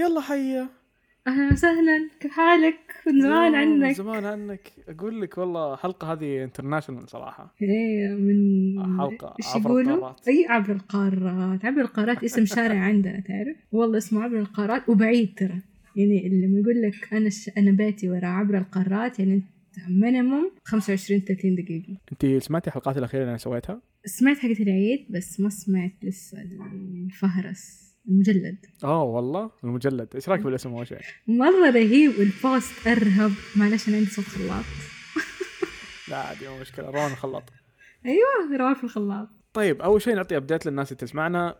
يلا حيا. أهلا وسهلا كيف حالك؟ من زمان عنك من زمان عنك. أقول لك والله حلقة هذه international صراحة. إيه من حلقة إيش عبر يقولوا؟ القارات. أي عبر القارات؟ عبر القارات اسم شارع عندنا تعرف؟ والله اسمه عبر القارات وبعيد ترى. يعني لما يقول لك أنا ش... أنا بيتي ورا عبر القارات يعني انت minimum 25 30 دقيقة. أنت سمعتي الحلقات الأخيرة اللي أنا سويتها؟ سمعت حقت العيد بس ما سمعت لسه الفهرس. المجلد. آه والله؟ المجلد. إيش رايك بالاسم أول شيء؟ مرة رهيب وال post أرهب. معلش أنا عندي صوت خلاط. لا عادي مو مشكلة. روان الخلاط. أيوه روان في الخلاط. طيب أول شيء نعطي update للناس اللي تسمعنا.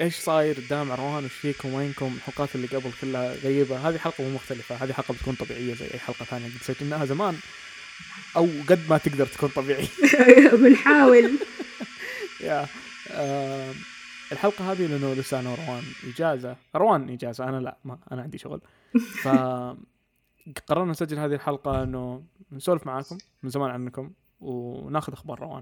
إيش صاير قدام روان وش فيكم؟ وينكم؟ الحلقات اللي قبل كلها غريبة. هذه حلقة مو مختلفة. هذه حلقة بتكون طبيعية زي أي حلقة ثانية قد سجلناها زمان. أو قد ما تقدر تكون طبيعي بنحاول يا الحلقة هذه لأنه لسه أنا وروان إجازة. روان إجازة أنا لا ما أنا عندي شغل. ف قررنا نسجل هذه الحلقة إنه نسولف معاكم من زمان عنكم وناخذ أخبار روان.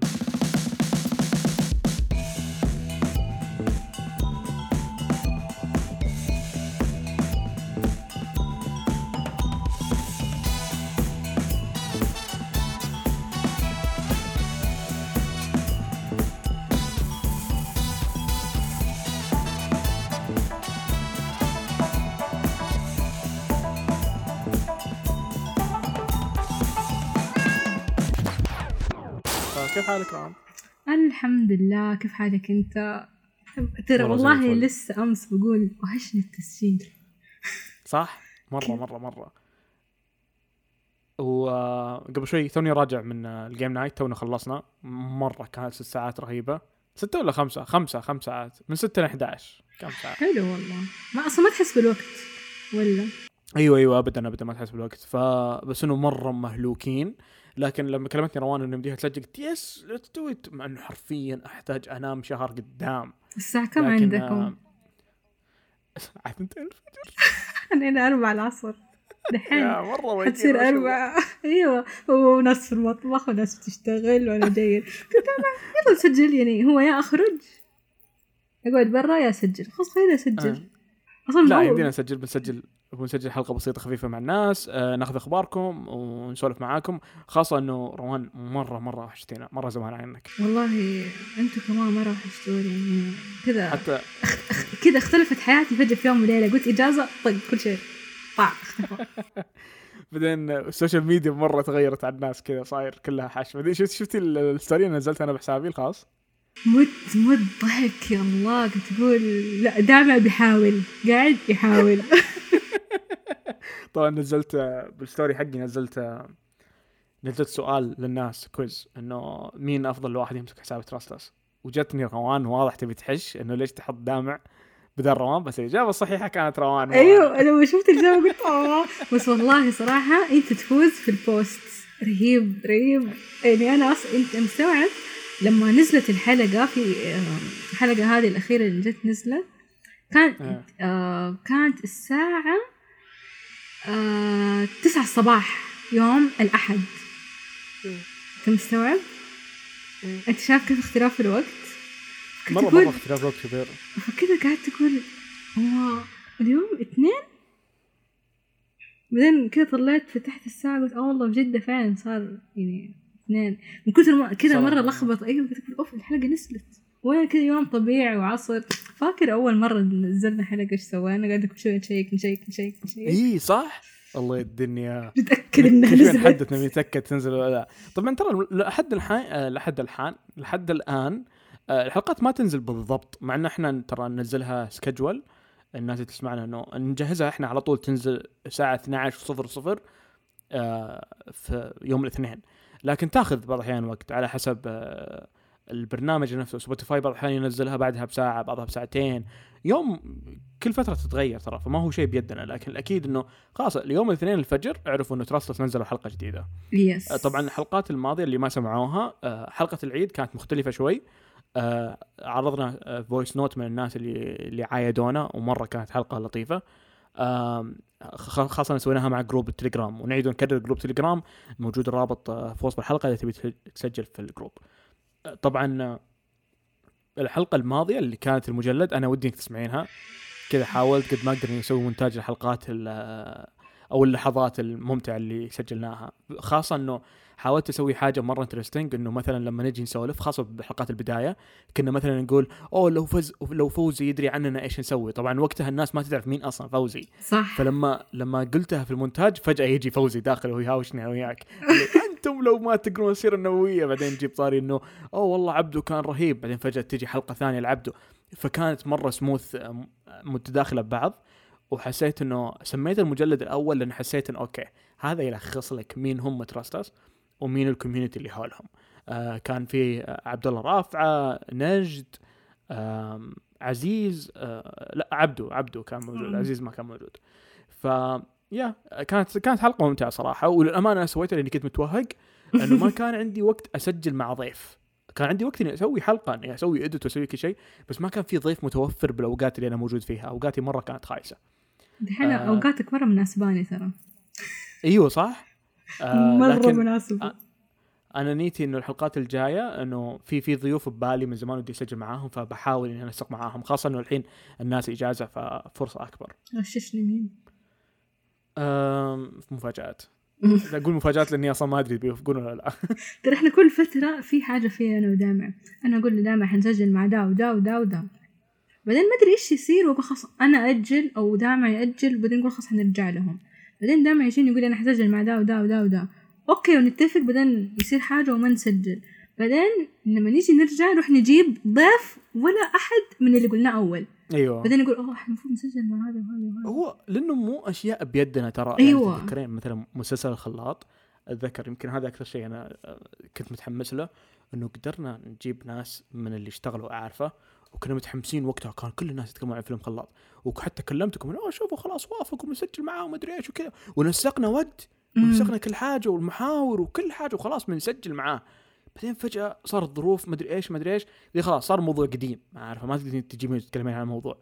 لله كيف حالك أنت؟ ترى والله. لسه أمس بقول وحشني التسجيل. صح؟ مرة مرة مرة. وقبل شوي توني راجع من ال gym night تونا خلصنا. مرة كانت ست ساعات رهيبة. ستة ولا خمسة؟ خمسة خمس ساعات. من ستة ل 11 كم ساعة؟ حلو والله. ما أصلا ما تحس بالوقت ولا؟ أيوه أيوه ابدا ابدا ما تحس بالوقت. فبس إنه مرة مهلوكين. لكن لما كلمتني روان انه يمديها تسجل قلت yes let's do it مع إنه حرفيا أحتاج أنام شهر قدام. الساعة كم عندكم؟ الساعة 2 إحنا هنا أربعة العصر. دحين وجهي حتصير. أربعة أيوة. وناس في المطبخ وناس بتشتغل وأنا جاي قلت يلا سجل يعني. هو يا أخرج أقعد برا يا أسجل خلاص خليني أسجل. آه. أصلا لا يمدينا نسجل بنسجل. بنسجل حلقة بسيطة خفيفة مع الناس. آه ناخذ أخباركم ونسولف معاكم خاصة إنه روان مرة مرة وحشتينا مرة زمان عنك. والله أنتوا كمان مرة وحشتوني يعني كذا حتى كذا اختلفت حياتي فجأة في يوم وليلة قلت إجازة طق كل شيء ضاع اختفى بعدين ال social media مرة تغيرت على الناس كذا صاير كلها حش بعدين شفت شفتي ال- ال story اللي نزلتها أنا بحسابي الخاص؟ مت مت ضحك يا الله تقول لا دائما بيحاول قاعد يحاول. طبعا نزلت بال story حقي نزلت نزلت سؤال للناس quiz إنه مين أفضل واحد يمسك حساب تراستس وجتني روان واضح تبي تحش إنه ليش تحط دامع بدل روان؟ بس الإجابة الصحيحة كانت روان أيوه لما شفت الجو قلت آه بس والله صراحة أنت تفوز في ال post. رهيب رهيب. يعني أنا أصلا أنت مستوعب؟ لما نزلت الحلقة في الحلقة هذه الأخيرة اللي جت نزلت كان آه. آه كانت الساعة آه تسعة الصباح يوم الأحد مم. أنت مستوعب؟ أنت شايف كيف اختلاف الوقت؟ أقول- مرة اختلاف وقت كبير فكذا قعدت أقول هو اليوم اثنين بعدين كذا طلعت فتحت الساعة قلت آه والله بجدة فعلا صار يعني اثنين. من كثر ما كذا. مرة لخبط. أيوه أوف الحلقة نزلت. وأنا كذا يوم طبيعي وعصر. فاكر أول مرة نزلنا حلقة؟ إيش سوينا؟ قاعدة كل شوية نشيك نشيك نشيك نشيك إي صح؟ الله الدنيا نتأكد إنها شوي نزلت؟ نحدث نبي نتأكد تنزل ولا لا. طبعا ترى لحد الحين لحد الحين لحد الآن آه، الحلقات ما تنزل بالضبط. مع ان إحنا ترى ننزلها سكجول الناس اللي تسمعنا إنه نجهزها إحنا على طول تنزل الساعة 12:00 آه، في يوم الاثنين. لكن تاخذ بعض الأحيان وقت على حسب آه، البرنامج نفسه. Spotify بعض الأحيان ينزلها بعدها بساعة بعضها بساعتين. يوم كل فترة تتغير ترى فما هو شيء بيدنا. لكن الأكيد إنه خلاص اليوم الاثنين الفجر اعرفوا إنه تراستس نزلوا حلقة جديدة. yes آه، طبعا الحلقات الماضية اللي ما سمعوها آه، حلقة العيد كانت مختلفة شوي. عرضنا voice note من الناس اللي اللي عايدونا ومرة كانت حلقة لطيفة. خاصة سويناها مع group التليجرام ونعيد ونكرر group تليجرام موجود الرابط آه، في وصف الحلقة إذا تبي تسجل في ال group آه، طبعا آه، الحلقة الماضية اللي كانت المجلد أنا ودي إنك تسمعينها. كذا حاولت قد ما أقدر إني أسوي مونتاج الحلقات ال- أو اللحظات الممتعة اللي سجلناها. خاصة إنه حاولت أسوي حاجة مرة interesting إنه مثلا لما نجي نسولف خاصة بحلقات البداية كنا مثلا نقول أوه لو فوز لو فوزي يدري عننا إيش نسوي. طبعا وقتها الناس ما تعرف مين أصلا فوزي. صح. فلما لما قلتها في المونتاج فجأة يجي فوزي داخل ويهاوشني أنا وياك. أنتم لو ما تقرون السيره النووية. بعدين نجيب طاري إنه أوه والله عبده كان رهيب. بعدين فجأة تجي حلقة ثانية لعبده فكانت مرة سموث متداخلة ببعض وحسيت إنه سميت المجلد الأول لأن حسيت إنه okay هذا يلخص لك مين هم trusters ومين ال community اللي حولهم. آه كان في آه، عبد الله رافعة نجد آم، عزيز آه لا عبده عبده كان موجود. عزيز ما كان موجود. ف يا كانت كانت حلقة ممتعة صراحة وللأمانة أنا سويتها لأني كنت متوهق إنه ما كان عندي وقت أسجل مع ضيف. كان عندي وقت إني أسوي حلقة إني أسوي اديت وأسوي كل شيء بس ما كان في ضيف متوفر بالأوقات اللي أنا موجود فيها أوقاتي مرة كانت خايسة. دحين آه. أوقاتك مرة مناسباني ترى. إيوه صح؟ آه مرة مناسبة. آه. أنا نيتي إنه الحلقات الجاية إنه في في ضيوف ببالي من زمان ودي أسجل معاهم فبحاول إني أنسق معاهم خاصة إنه الحين الناس إجازة ففرصة أكبر. غششني مين؟ أم مفاجآت. أقول مفاجآت لأني أصلا ما أدري بيوافقون ولا لا. ترى إحنا كل فترة في حاجة فيها أنا ودامع. أنا أقول لدامع حنسجل مع دا ودا ودا ودا بعدين ما أدري إيش يصير وبخص أنا أجل أو دامع يأجل وبعدين نقول خلاص حنرجع لهم. بعدين دامع يجيني يقول أنا حسجل مع دا ودا ودا ودا أوكي ونتفق بعدين يصير حاجة وما نسجل. بعدين لما نيجي نرجع نروح نجيب ضيف ولا أحد من اللي قلناه أول. أيوه. بعدين نقول أوه إحنا المفروض نسجل مع هذا وهذا وهذا. هو لأنه مو أشياء بيدنا ترى. يعني تذكرين مثلا مسلسل الخلاط أتذكر يمكن هذا أكثر شيء أنا آه، كنت متحمس له إنه قدرنا نجيب ناس من اللي اشتغلوا أعرفه وكنا متحمسين وقتها كان كل الناس يتكلمون عن فيلم خلاط. وحتى كلمتكم إنه "أوه، شوفوا خلاص وافقوا بنسجل معاهم مدري إيش وكذا. ونسقنا وقت مم. ونسقنا كل حاجة والمحاور وكل حاجة وخلاص بنسجل معاه. بعدين فجأة صارت ظروف مدري إيش مدري إيش دي خلاص صار موضوع قديم. ما عارفه ما تقدرين تجيبين تتكلمين عن الموضوع.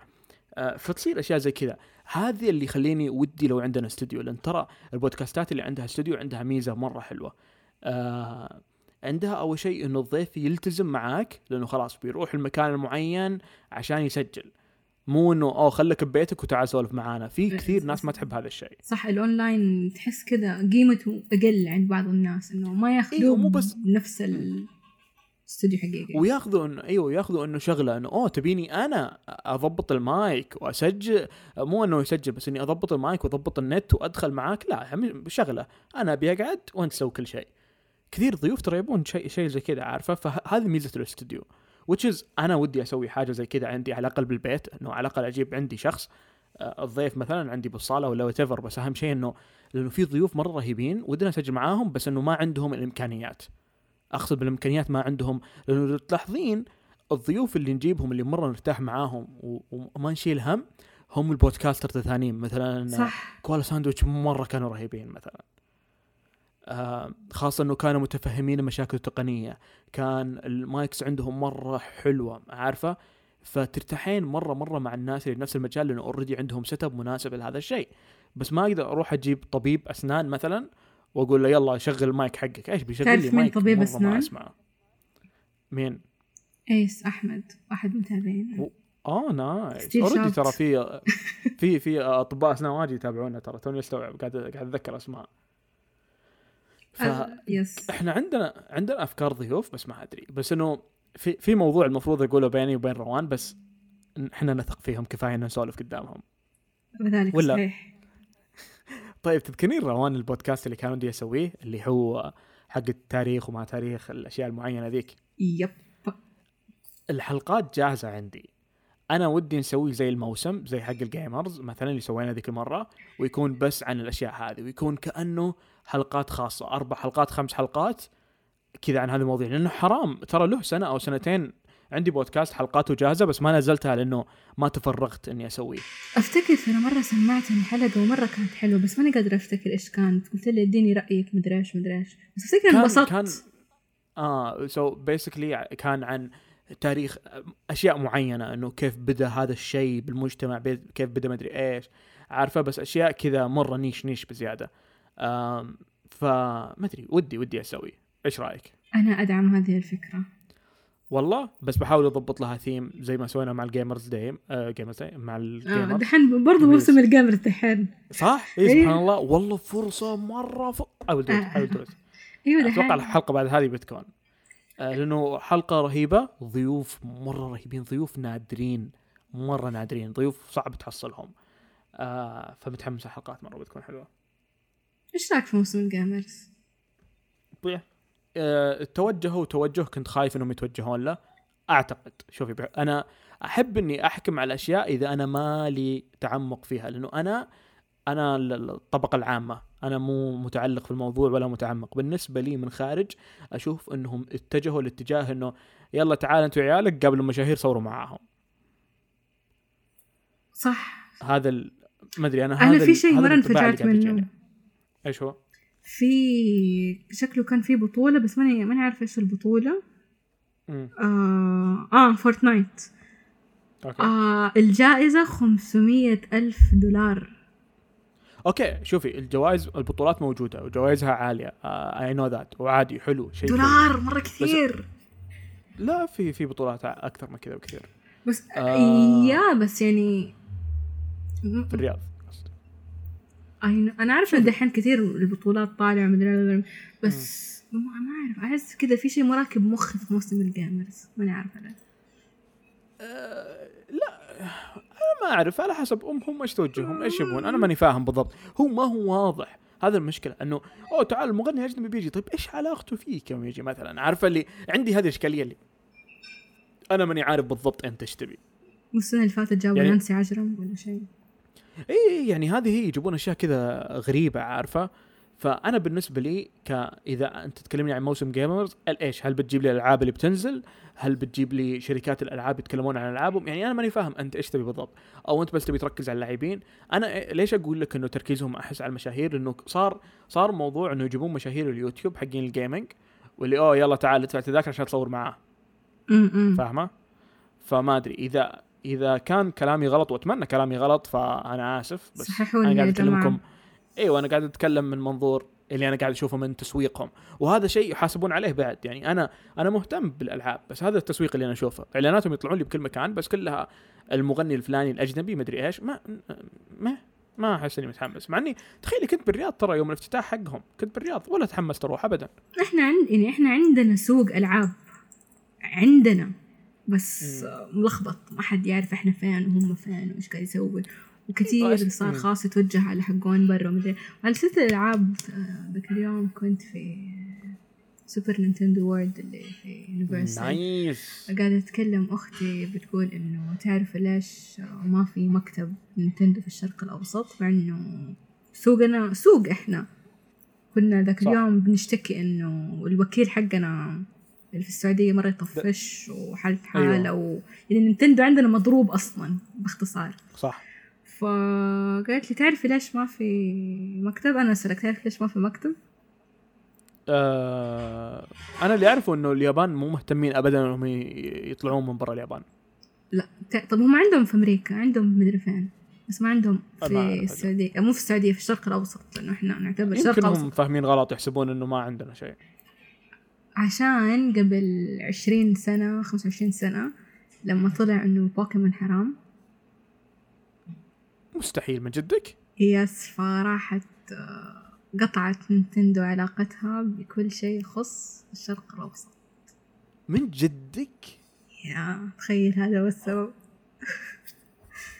آه، فتصير أشياء زي كذا. هذه اللي يخليني ودي لو عندنا استوديو لأن ترى البودكاستات اللي عندها استوديو عندها ميزة مرة حلوة. آه عندها أول شيء إنه الضيف يلتزم معاك لأنه خلاص بيروح المكان المعين عشان يسجل. مو إنه أوه خليك ببيتك وتعال سولف معانا. في إيه، كثير ناس ما تحب هذا الشيء. صح الأونلاين تحس كذا قيمته أقل عند بعض الناس إنه ما ياخذوه أيوة، مو بس- نفس الاستوديو حقيقي. وياخذوا انه إيوه ياخذوا إنه شغلة إنه أوه تبيني أنا أضبط المايك وأسجل مو إنه يسجل بس إني أضبط المايك وأضبط النت وأدخل معاك لا شغلة. أنا أبي أقعد وانت تسوي كل شيء. كثير ضيوف ترى يبون شيء شيء زي كذا عارفة؟ فهذه ميزة الاستوديو. Which is أنا ودي أسوي حاجة زي كذا عندي على الأقل بالبيت إنه على الأقل أجيب عندي شخص آه، الضيف مثلا عندي بالصاله ولا what بس أهم شيء إنه لأنه في ضيوف مرة رهيبين ودنا اسجل معاهم بس إنه ما عندهم الإمكانيات. أقصد بالإمكانيات ما عندهم لأنه لو تلاحظين الضيوف اللي نجيبهم اللي مرة نرتاح معاهم وما نشيل هم هم ال podcaster الثانيين. مثلا صح. كوالا ساندويتش مرة كانوا رهيبين مثلا. خاصة إنه كانوا متفهمين المشاكل التقنية. كان ال mics عندهم مرة حلوة عارفة؟ فترتاحين مرة مرة مع الناس اللي بنفس المجال لأنه already عندهم setup مناسب لهذا الشيء. بس ما أقدر أروح أجيب طبيب أسنان مثلا وأقول له يلا شغل المايك حقك. إيش بيشغل لي مين مايك؟ طبيب مرة أسنان؟ ما أسمعه. مين؟ إيس أحمد. واحد متابعين آه nice already. ترى في في في أطباء أسنان واجد يتابعونا ترى. توني أستوعب قاعد قاعد أتذكر أسماء. آه، فاحنا عندنا عندنا أفكار ضيوف بس ما أدري. بس إنه في في موضوع المفروض اقوله بيني وبين روان بس إحنا نثق فيهم كفاية ان نسولف قدامهم. وذلك ولا- صحيح. طيب تذكرين روان البودكاست اللي كان ودي اسويه اللي هو حق التاريخ وما تاريخ الأشياء المعينة ذيك؟ yep. الحلقات جاهزة عندي. أنا ودي نسوي زي الموسم زي حق ال gamers مثلا اللي سوينا ذيك المرة ويكون بس عن الأشياء هذه ويكون كأنه حلقات خاصة أربع حلقات خمس حلقات كذا عن هذه المواضيع. لأنه حرام ترى له سنة أو سنتين عندي بودكاست حلقاته جاهزة بس ما نزلتها لأنه ما تفرغت إني أسويه. أفتكر ترى مرة سمعتني حلقة ومرة كانت حلوة بس ماني قادرة أفتكر إيش كانت. قلت لي إديني رأيك مدري إيش مدري إيش. بس أفتكر انبسطت. كان آه so basically كان عن تاريخ أشياء معينة إنه كيف بدأ هذا الشيء بالمجتمع كيف بدأ مدري إيش. عارفة؟ بس أشياء كذا مرة niche niche بزيادة. فما أدري ودي ودي أسوي. إيش رأيك؟ أنا أدعم هذه الفكرة. والله بس بحاول أضبط لها ثيم زي ما سوينا مع ال gamers day آه gamers day مع آه ال gamers دحين برضه. موسم ال gamer دحين. صح؟ اي إيه. سبحان الله. والله فرصة مرة ف... اول دوت آه. اول دوت أيوه أتوقع الحلقة بعد هذه بتكون. آه لأنه حلقة رهيبة ضيوف مرة رهيبين ضيوف نادرين مرة نادرين ضيوف صعب تحصلهم. آه فمتحمس الحلقات مرة بتكون حلوة. إيش رايك في موسم ال gamers؟ آه توجهوا توجه كنت خايف إنهم يتوجهون له. أعتقد شوفي أنا أحب إني أحكم على الاشياء إذا أنا مالي تعمق فيها لأنه أنا أنا ال- ال- الطبقة العامة. أنا مو متعلق في الموضوع ولا متعمق. بالنسبة لي من خارج أشوف إنهم اتجهوا لاتجاه إنه يلا تعال انت وعيالك قابلوا المشاهير صوروا معاهم. صح. هذا ما أدري أنا أنا هذا في ال- شيء مره انفجعت. منه. إيش هو؟ في شكله كان في بطولة بس ماني ماني عارفة إيش البطولة. مم. آه, آه فورتنايت. okay. آه الجائزة 500 ألف دولار. okay شوفي الجوائز البطولات موجودة وجوائزها عالية. I know that وعادي حلو شيء. دولار مرة كثير. لا في في بطولات أكثر من كذا بكثير. بس آه. yeah بس يعني في الرياض. أنا عارفه إن دحين كثير البطولات طالعة مدري بس ما ما أعرف. أحس كذا في شيء مراكب مخي في موسم ال gamers. ماني عارفة ليه أه لا. أنا ما أعرف. على حسب. ام هم إيش توجههم؟ إيش يبغون أنا ماني فاهم بالضبط. هو ما هو واضح. هذا المشكلة. إنه أوه تعال المغني الأجنبي بيجي. طيب إيش علاقته فيك يوم يجي مثلا عارفة اللي عندي هذه الإشكالية اللي أنا ماني عارف بالضبط أنت إيش تبي. والسنة اللي فاتت جابوا يعني- نانسي عجرم ولا شيء. إي يعني هذه هي يجيبون أشياء كذا غريبة عارفة؟ فأنا بالنسبة لي ك إذا أنت تكلمني عن موسم gamers إيش؟ هل بتجيب لي الألعاب اللي بتنزل؟ هل بتجيب لي شركات الألعاب يتكلمون عن ألعابهم؟ يعني أنا ماني فاهم أنت إيش تبي بالضبط؟ أو أنت بس تبي تركز على اللاعبين؟ أنا ليش أقول لك إنه تركيزهم أحس على المشاهير؟ لأنه صار صار موضوع إنه يجيبون مشاهير اليوتيوب حقين ال gaming واللي أوه يلا تعال ادفع تذاكر عشان تصور معاه. فاهمة؟ فما أدري إذا إذا كان كلامي غلط وأتمنى كلامي غلط فأنا آسف بس صححوا أنا قاعد أكلمكم. إيوه أنا قاعد أتكلم من منظور اللي أنا قاعد أشوفه من تسويقهم. وهذا شيء يحاسبون عليه بعد. يعني أنا أنا مهتم بالألعاب بس هذا التسويق اللي أنا أشوفه. إعلاناتهم يطلعون لي بكل مكان بس كلها المغني الفلاني الأجنبي مدري إيش ما ما ما أحس إني متحمس. مع إني تخيلي كنت بالرياض ترى يوم الافتتاح حقهم. كنت بالرياض ولا تحمست أروح ابدا. إحنا عند يعني إحنا عندنا سوق ألعاب. عندنا. بس مم. ملخبط ما حد يعرف إحنا فين وهم فين وإيش قاعد يسوي. وكثير بس- صار. خلاص يتوجه على حقون برا. ومدري على سيرة الألعاب آه، ذاك اليوم؟ كنت في Super Nintendo World اللي في Universal nice. قاعدة أتكلم أختي بتقول إنه تعرف ليش ما في مكتب نينتندو في الشرق الأوسط؟ مع إنه سوقنا سوق إحنا. كنا ذاك. اليوم بنشتكي إنه الوكيل حقنا اللي في السعودية مرة يطفش وحالة حالة أيوة. و... يعني نينتندو عندنا مضروب أصلا باختصار. صح. فقالت لي تعرفي ليش ما في مكتب؟ أنا أسألك تعرف ليش ما في مكتب؟ آه أنا اللي أعرفه إنه اليابان مو مهتمين ابدا إنهم ي- يطلعون من برا اليابان. لا طب هم عندهم في أمريكا عندهم مدري فين بس ما عندهم في. السعودية مو في السعودية في الشرق الأوسط لأنه إحنا نعتبر الشرق يمكن هم الأوسط. فاهمين غلط يحسبون إنه ما عندنا شيء. عشان قبل عشرين سنة خمسة وعشرين سنة لما طلع إنه بوكيمون حرام. مستحيل من جدك؟ yes فراحت آه، قطعت نينتندو علاقتها بكل شيء يخص الشرق الأوسط. من جدك؟ يا تخيل هذا هو السبب.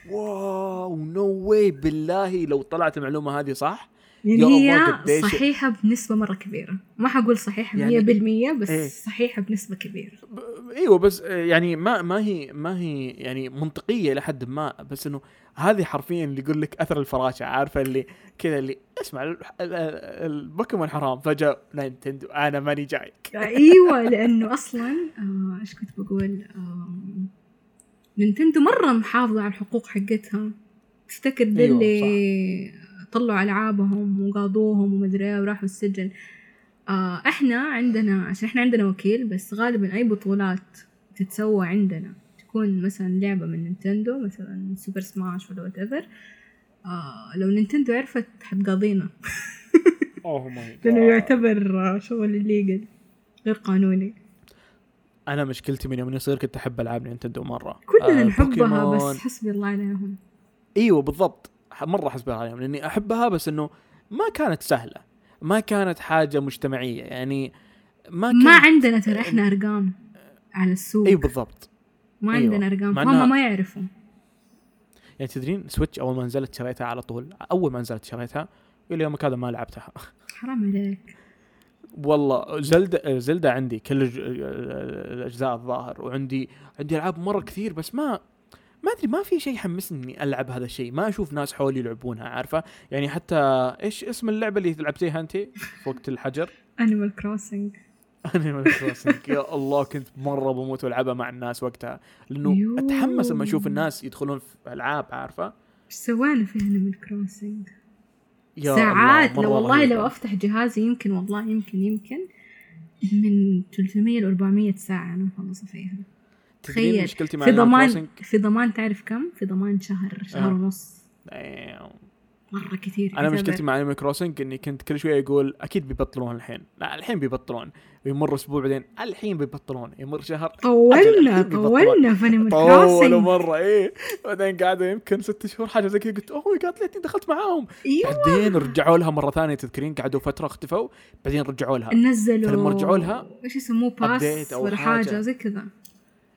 wow no way بالله لو طلعت المعلومة هذه صح؟ يعني هي صحيحة بنسبة مرة كبيرة. ما حقول صحيحة مية يعني- بالمية بس إيه. صحيحة بنسبة كبيرة. إيوه بس آه، يعني ما ما هي ما هي يعني منطقية لحد ما بس إنه هذه حرفيا اللي يقول لك أثر الفراشة عارفة اللي كذا اللي اسمع ال- ال- البوكيمون حرام فجأة نينتندو أنا ماني جايك. إيوه لأنه أصلا آه، إيش كنت بقول؟ آم، نينتندو مرة محافظة على الحقوق حقتها. تفتكر ذي أيوة، اللي طلعوا ألعابهم وقاضوهم ومدري إيه وراحوا السجن. آه إحنا عندنا عشان إحنا عندنا وكيل بس غالبا أي بطولات تتسوى عندنا. تكون مثلا لعبة من نينتندو مثلا Super Smash ولا whatever آه لو نينتندو عرفت حتقاضينا. oh my لأنه يعتبر شغل illegal غير قانوني. أنا مشكلتي من يوم إني صغير كنت أحب ألعاب نينتندو مرة. كلنا آه، نحبها. بس حسبي الله عليهم. إيوه بالضبط. مرة حسبي الله عليهم لأني أحبها بس إنه ما كانت سهلة ما كانت حاجة مجتمعية يعني ما كنت ما عندنا ترى إحنا أرقام على السوق. أيوه بالضبط. ما أيوة. عندنا أرقام إنها- ما يعرفوا يعني تدرين Switch أول ما نزلت شريتها على طول أول ما نزلت شريتها إلى يومك هذا ما لعبتها. حرام عليك. والله Zelda Zelda عندي كل الأجزاء الظاهر وعندي عندي ألعاب مرة كثير بس ما ما أدري ما في شيء يحمسني إني ألعب هذا الشيء. ما أشوف ناس حولي يلعبونها عارفة؟ يعني حتى إيش اسم اللعبة اللي لعبتيها انت وقت الحجر؟ Animal Crossing Animal Crossing يا الله كنت مرة بموت وألعبها مع الناس وقتها. لأنه يوه. أتحمس لما أشوف الناس يدخلون في ألعاب عارفة؟ إيش سوينا في انيمال كروسنج يا ساعات لو والله. لو أفتح جهازي يمكن والله يمكن يمكن من 300 ل 400 ساعة أنا مخلصة فيها. تخيل مشكلتي مع في ضمان؟ في ضمان تعرف كم؟ في ضمان شهر شهر آه. ونص Damn. مرة كثير أنا. مشكلتي مع Animal Crossing إني كنت كل شوية أقول أكيد بيبطلون الحين لا الحين بيبطلون ويمر أسبوع بعدين الحين بيبطلون يمر شهر طولنا. طولنا في Animal طولوا Crossing مرة إيه بعدين قعدوا يمكن ست شهور حاجة زي كذا قلت oh my God ليتني دخلت معاهم أيوه بعدين رجعوا لها مرة ثانية تذكرين قعدوا فترة اختفوا بعدين رجعوا لها نزلوا فلما رجعوا لها إيش يسموه pass ولا. حاجة زي كذا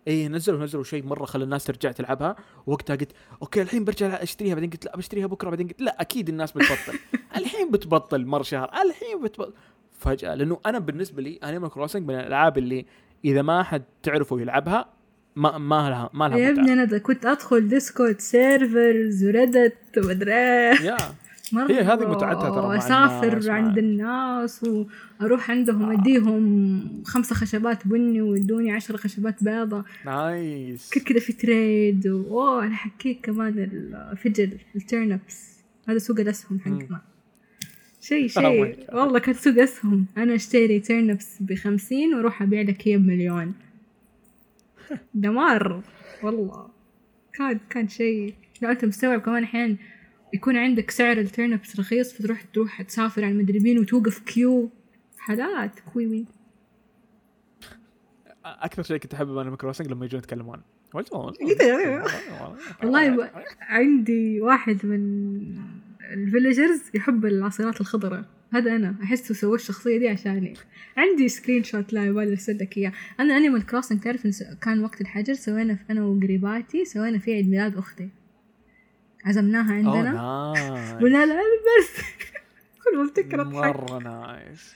اي نزلوا نزلوا شيء مرة خلى الناس ترجع تلعبها. وقتها قلت okay الحين برجع أشتريها بعدين قلت لا بشتريها بكرة بعدين قلت لا أكيد الناس بتبطل. الحين بتبطل مر شهر الحين بتبطل. فجأة لأنه أنا بالنسبة لي Animal Crossing من الألعاب اللي إذا ما حد تعرفه يلعبها ما ما لها ما لها يا ابني أنا كنت أدخل Discord servers و Reddit ومدري. يا مرة هي هذه متعتها ترى مع الناس، أسافر مع- عند الناس وأروح عندهم أديهم خمسة خشبات بني ويدوني عشرة خشبات بيضة. nice. كل كذا في trade واوه أنا حكيت كمان الفجل ال turnips. هذا سوق الأسهم حقنا. شيء Oh شيء God. والله كان سوق أسهم. أنا أشتري turnips بخمسين وأروح أبيع لك إياه بمليون. دمار. والله. كان كان شيء لو أنت مستوعب كمان أحيانا يكون عندك سعر ال turnips رخيص فتروح تروح تسافر على المدري مين وتوقف queue. حالات كويوي أكثر شيء كنت أحبه من Crossing لما يجون يتكلمون. والله. ب... عندي واحد من ال villagers يحب العصيرات الخضراء. هذا أنا أحسه سوى الشخصية دي عشاني. عندي screenshot لا يبالي أرسل لك إياه. أنا Animal Crossing تعرف كان وقت الحجر سوينا أنا وقريباتي سوينا في عيد ميلاد أختي. عزمناها عندنا. قلنا لها بس كل ما أفتكر أضحك. مرة nice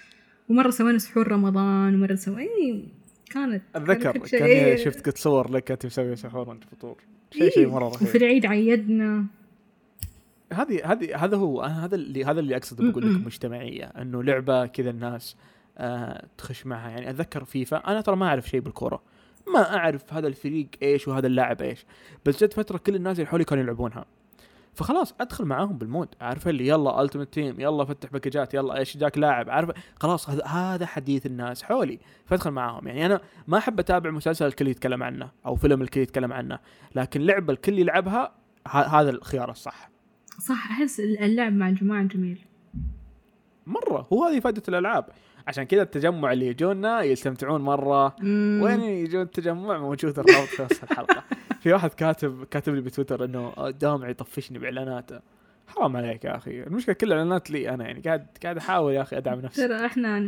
ومرة سوينا سحور رمضان ومرة سوينا إيه، كانت أتذكر إيه. شفت قد صور لك انت مسوي سحور وأنت فطور شيء إيه. شيء مرة وفي رهيب العيد عيدنا. هذه هذه هذا هو هذا اللي هذا اللي اقصد بقول لك. مجتمعية إنه لعبة كذا الناس آه تخش معها. يعني أتذكر فيفا أنا ترى ما أعرف شيء بالكورة. ما أعرف هذا الفريق إيش وهذا اللاعب إيش. بس جت فترة كل الناس اللي حولي كانوا يلعبونها. فخلاص أدخل معاهم بال mood. عارفه اللي يلا Ultimate Team يلا فتح باكجات يلا إيش جاك لاعب عارفه خلاص هذا هذا حديث الناس حولي. فأدخل معاهم. يعني أنا ما أحب أتابع مسلسل الكل يتكلم عنه أو فيلم الكل يتكلم عنه لكن لعبه الكل يلعبها هذا الخيار الصح. صح أحس اللعب مع الجماعة جميل. مرة. هو هذه فائدة الألعاب. عشان كذا التجمع اللي يجونا يستمتعون مرة. مم. وين يجون التجمع؟ موجود الرابط في الحلقة. في واحد كاتب كاتب لي بتويتر إنه دامع يطفشني بإعلاناته. حرام عليك يا أخي. المشكلة كل الاعلانات لي أنا يعني. قاعد قاعد أحاول يا أخي أدعم نفسي. ترى إحنا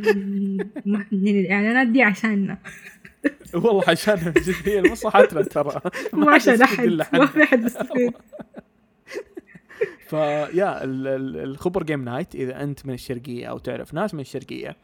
الإعلانات دي عشاننا. والله عشان هي لمصلحتنا ترى. مو عشان أحد. ما. في أحد يستفيد فيا ال- ال- الخبر Game Night إذا أنت من الشرقية أو تعرف ناس من الشرقية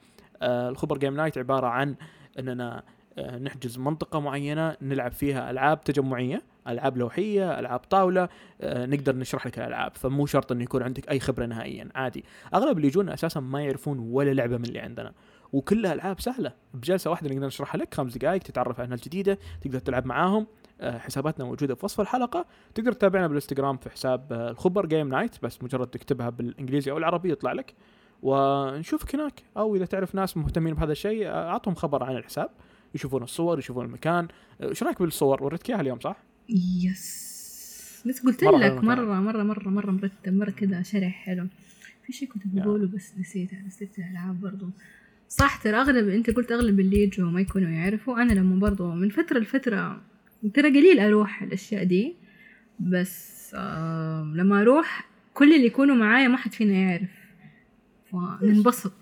آه، الخبر Game Night عبارة عن إننا آه، نحجز منطقة معينة نلعب فيها ألعاب تجمعية ألعاب لوحية ألعاب طاولة آه، نقدر نشرح لك الألعاب. فمو شرط إنه يكون عندك أي خبرة نهائيا عادي. أغلب اللي يجون أساسا ما يعرفون ولا لعبة من اللي عندنا. وكلها العاب سهلة. بجلسة واحدة نقدر نشرحها لك خمس دقائق تتعرف على ناس جديدة تقدر تلعب معاهم. آه، حساباتنا موجودة في وصف الحلقة. تقدر تتابعنا بالإنستغرام في حساب آه، الخبر Game Night بس مجرد تكتبها بالإنجليزي أو العربي يطلع لك. ونشوفك هناك. أو إذا تعرف ناس مهتمين بهذا الشيء آه، أعطهم خبر عن الحساب. يشوفون الصور يشوفون المكان. إيش رأيك بالصور؟ وريتك إياها اليوم صح؟ يس. بس قلت مرة لك. مرة مرة مرة مرة مرتب مرة كذا شرح حلو. في شيء كنت. بقوله بس نسيت نسيت الألعاب برضو. صح ترى أغلب أنت قلت أغلب اللي يجوا ما يكونوا يعرفوا. أنا لما برضو من فترة لفترة ترى قليل أروح الأشياء دي. بس آه لما أروح كل اللي يكونوا معايا ما حد فينا يعرف. فننبسط.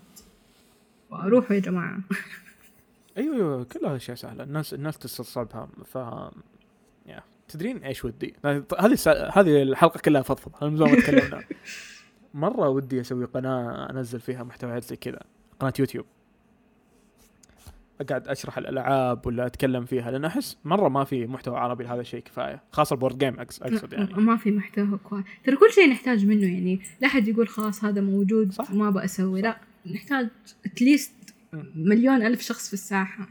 فأروحوا يا جماعة. أيوه أيوه كلها اشياء سهله الناس الناس تستصعبها ف يا تدرين إيش ودي؟ هذه هذه الحلقة كلها فضفض. من زمان ما تكلمنا مرة ودي أسوي قناة أنزل فيها محتويات زي كذا. قناة يوتيوب. أقعد أشرح الألعاب ولا أتكلم فيها لأن أحس مرة ما في محتوى عربي لهذا الشيء كفاية. خاصة ال board game أقصد يعني. ما في محتوى كويس ترى كل شيء نحتاج منه يعني. لا حد يقول خلاص هذا موجود صح. ما بسوي لا نحتاج at least مليون ألف شخص في الساحة.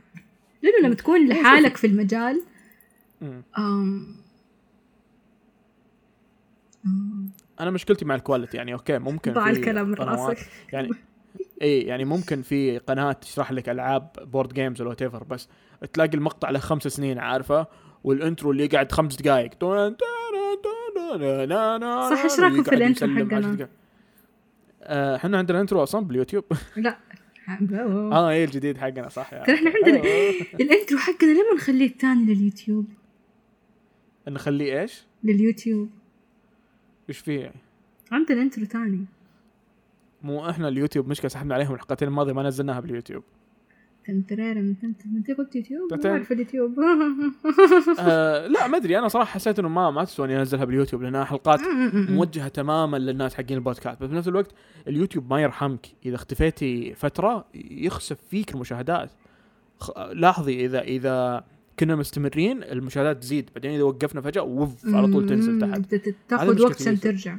لأنه لما تكون لحالك في المجال. أم... أنا مشكلتي مع ال quality يعني okay ممكن ضاع في الكلام من راسك. يعني إي يعني ممكن في قناة تشرح لك ألعاب board games whatever بس تلاقي المقطع له خمس سنين عارفة؟ وال intro اللي يقعد خمس دقائق صح، إيش رأيكم في ال intro حقنا؟ إحنا عندنا intro أصلا باليوتيوب. لا. آه آه إيه الجديد حقنا صح يا ترى إحنا عندنا أوه. الانترو حقنا لما نخليه الثاني لليوتيوب؟ نخليه إيش؟ لليوتيوب. إيش فيه؟ يعني؟ عندنا intro ثاني. مو إحنا اليوتيوب مشكلة سحبنا عليهم الحلقتين الماضية ما نزلناها باليوتيوب. انت قلت يوتيوب. ما أعرف اليوتيوب. آه لا ما أدري. أنا صراحة حسيت إنه ما ما تسوى اني انزلها باليوتيوب لانها حلقات موجهة تماما للناس حقين البودكاست. بس بنفس الوقت اليوتيوب ما يرحمك. إذا اختفيتي فترة يخسف فيك المشاهدات. لاحظي اذا إذا كنا مستمرين المشاهدات تزيد. بعدين إذا وقفنا فجأة وف على طول تنزل تحت. تاخذ وقت عشان. ترجع.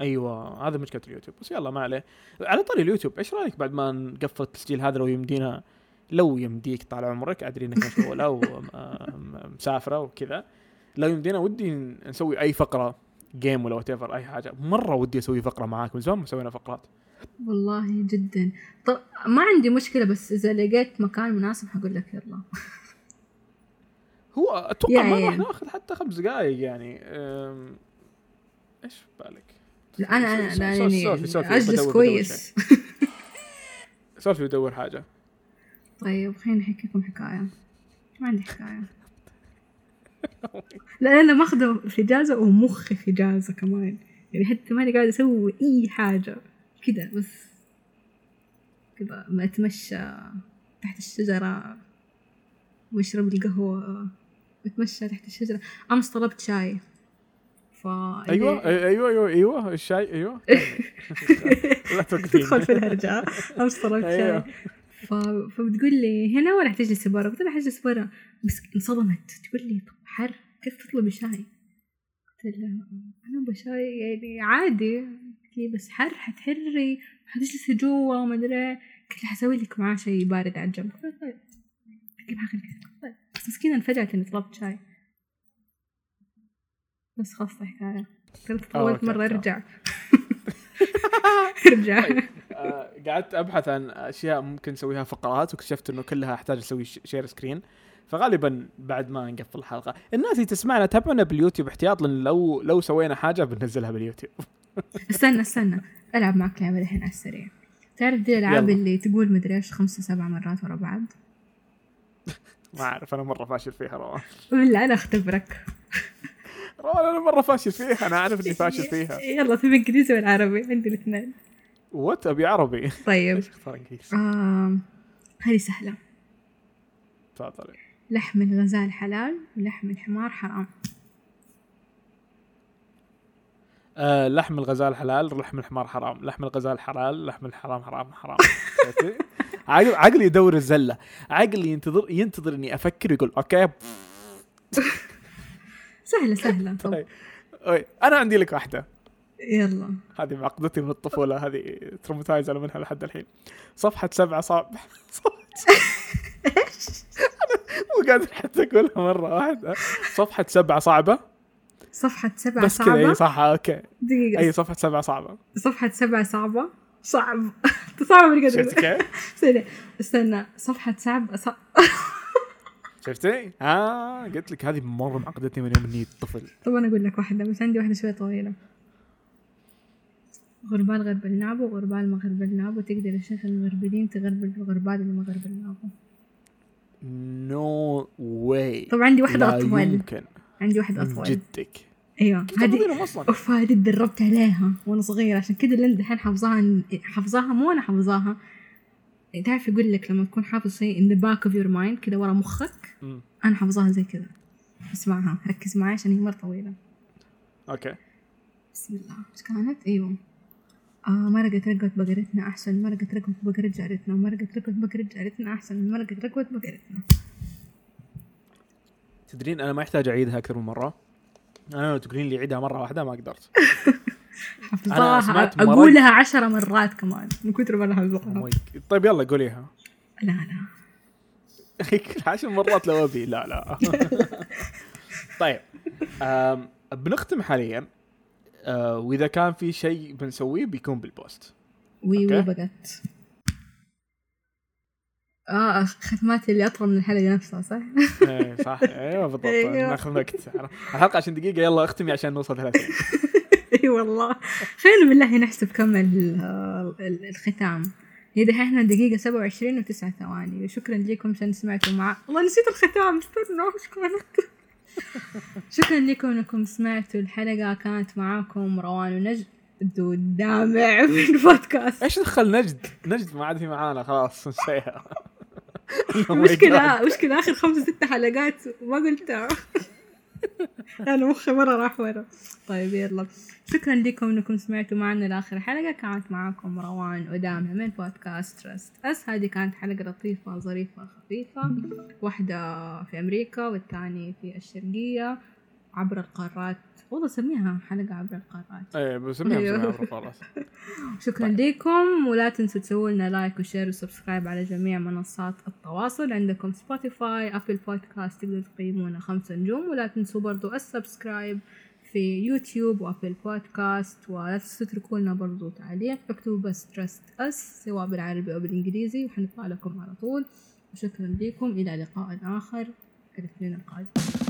أيوه هذا مشكلة اليوتيوب. بس يلا ما عليه. على طاري اليوتيوب إيش رأيك بعد ما نقفل التسجيل هذا لو يمدينا؟ لو يمديك طال عمرك أدري إنك مشغولة ومسافره وكذا. لو يمدينا ودي نسوي أي فقرة جيم ولا وات أي حاجة. مرة ودي أسوي فقرة معاك من زمان ما سوينا فقرات. والله جدا. طب ما عندي مشكلة بس إذا لقيت مكان مناسب حقول لك يلا. هو أتوقع يا ما راح. ناخذ حتى خمس دقائق يعني. إيش بالك؟ لا أنا أنا سولفي- أنا سولفي- يعني سولفي- سولفي، أجلس بدور- بدور كويس. سولفي ودور حاجة. طيب خليني أحكيكم حكاية. ما عندي حكاية. لا أنا ماخذة في إجازة ومخي في إجازة كمان. يعني حتى ماني قاعدة أسوي أي حاجة. كذا بس. كذا ما أتمشى تحت الشجرة. وأشرب القهوة. وأتمشى تحت الشجرة. أمس طلبت شاي. ف أيوه أيوه أيوه أيوه الشاي أيوه. لا توقفين. تدخل في الهرجة أمس طلبت. شاي. ف... فبتقول لي هنا ولا حتجلسي برا؟ قلت لها حجلس برا بس انصدمت. تقول لي طب حر كيف تطلبي شاي؟ قلت لها أنا بشاي يعني عادي. قالت لي بس حر حتحري حتجلسي جوا وما إيه. قلت لها حسوي لك معاه شيء بارد على الجنب. قلت لها طيب. طيب. بس مسكينة انفجعت إني طلبت شاي. بس خلصت الحكاية قلت طولت okay، مرة تمام. ارجع. ارجع. آه، قعدت أبحث عن أشياء ممكن نسويها فقرات واكتشفت إنه كلها أحتاج أسوي share screen فغالبا بعد ما نقفل الحلقة. الناس اللي تسمعنا تابعونا باليوتيوب احتياط لأن لو لو سوينا حاجة بننزلها باليوتيوب. استنى استنى. ألعب معك لعبة الحين على السريع. تعرف دي الألعاب. اللي تقول مدري إيش خمسة سبع مرات ورا بعض؟ ما أعرف أنا مرة فاشل فيها روان. ولا أنا أختبرك. أنا مرة فاشل فيها أنا عارف إني فاشل فيها. يلا تبي إنجليزي ولا عربي عندي الاثنين. وات أبي عربي. طيب. ليش أختار إنجليزي؟ هذه سهلة. تفضل لحم الغزال حلال ولحم الحمار حرام. آه لحم الغزال حلال لحم الحمار حرام. لحم الغزال حلال لحم الحرام حرام حرام. عقلي يدور الزلة. عقلي ينتظر ينتظر إني أفكر يقول okay. سهلة سهلة. طيب. أنا عندي لك واحدة. يلا. هذه معقدتي من الطفولة هذه traumatized أنا منها لحد الحين. صفحة سبعة صعب مو قادر حتى أقولها مرة واحدة. صفحة سبعة صعبة. صفحة سبعة بس كذا إي صعبة؟ صح okay. دقيقة. إي صفحة سبعة صعبة. صفحة سبعة صعبة؟ صعب. صعبة من قدر؟ استنى استنى. صفحة سبعة صعب شفتي؟ آه قلت لك هذه مرة معقدتني من يوم إني طفل. طب أنا أقول لك واحدة بس عندي واحدة شوية طويلة. غربال غربلنابو غربال ما غربلنابو تقدر يا شيخ المغربلين تغربل الغربال اللي ما غربلنابو نو واي طبعا عندي واحدة أطول. يمكن. عندي واحدة أطول. جدك. كيف هذه؟ أوف هذه تدربت عليها وأنا صغيرة. عشان كذا لين دحين حافظاها حافظاها مو أنا حافظاها. تعرف يقول لك لما تكون حافظ شيء in the back of your mind كذا ورا مخك. أنا حافظاها زي كذا. اسمعها ركز معي عشان هي مرة طويلة. أوكي. بسم الله. إيش كانت؟ أيوه. آه مرقة رقبة بقرتنا أحسن مرقة رقبة بقرة جارتنا ومرقة رقبة بقرة جارتنا أحسن مرقة رقبة بقرتنا. تدرين أنا ما يحتاج أعيدها أكثر من مرة؟ أنا لو تقولين لي عيدها مرة واحدة ما قدرت. حفظاها مرق- أقولها عشرة مرات كمان من كثر ما أنا حفظاها طيب يلا قوليها. لا لا. عشر مرات لو أبي. لا لا. طيب بنختم حاليا. آه، وإذا كان في شيء بنسويه بيكون بال post. وي وي. بقت. آه ختمات اللي أطول من الحلقة نفسها صح؟ إيه صح. أيوه بالضبط. أيوه. ناخذ وقت. الحلقة عشان دقيقة يلا اختمي عشان نوصل 30 إي والله. خلينا بالله نحسب كم ال- الختام. هي دحين إحنا دقيقة 27 وتسعة ثواني وشكرا لكم عشان سمعتوا مع والله نسيت الختام استنوا كانت شكرا لكم إنكم سمعتوا الحلقة كانت معاكم روان ونجد الدامع من بودكاست إيش دخل نجد؟ نجد ما عاد في معانا خلاص نسيها مشكلة. مشكلة آخر خمس ست حلقات ما قلتها أنا مخي مرة راح ورا. طيب يلا. شكرا لكم إنكم سمعتوا معنا لآخر حلقة. كانت معاكم روان ودامع من بودكاست Trust Us. هذه كانت حلقة لطيفة ظريفة خفيفة. واحدة في أمريكا والثاني في الشرقية عبر القارات والله سميها حلقة عبر القارات. إيه بسميها أيوه. بسميها خلاص شكرا لكم ولا تنسوا تسووا لنا like و share و subscribe على جميع منصات التواصل. عندكم سبوتيفاي ابل بودكاست تقدروا تقيمونا خمسة نجوم ولا تنسوا برضو ال subscribe في يوتيوب وأبل بودكاست ولا تنسوا تتركوا لنا برضو تعليق. اكتبوا بس Trust Us سواء بالعربي أو بالإنجليزي وحنطلع لكم على طول. وشكرا لكم. إلى لقاء آخر. الاثنين القادم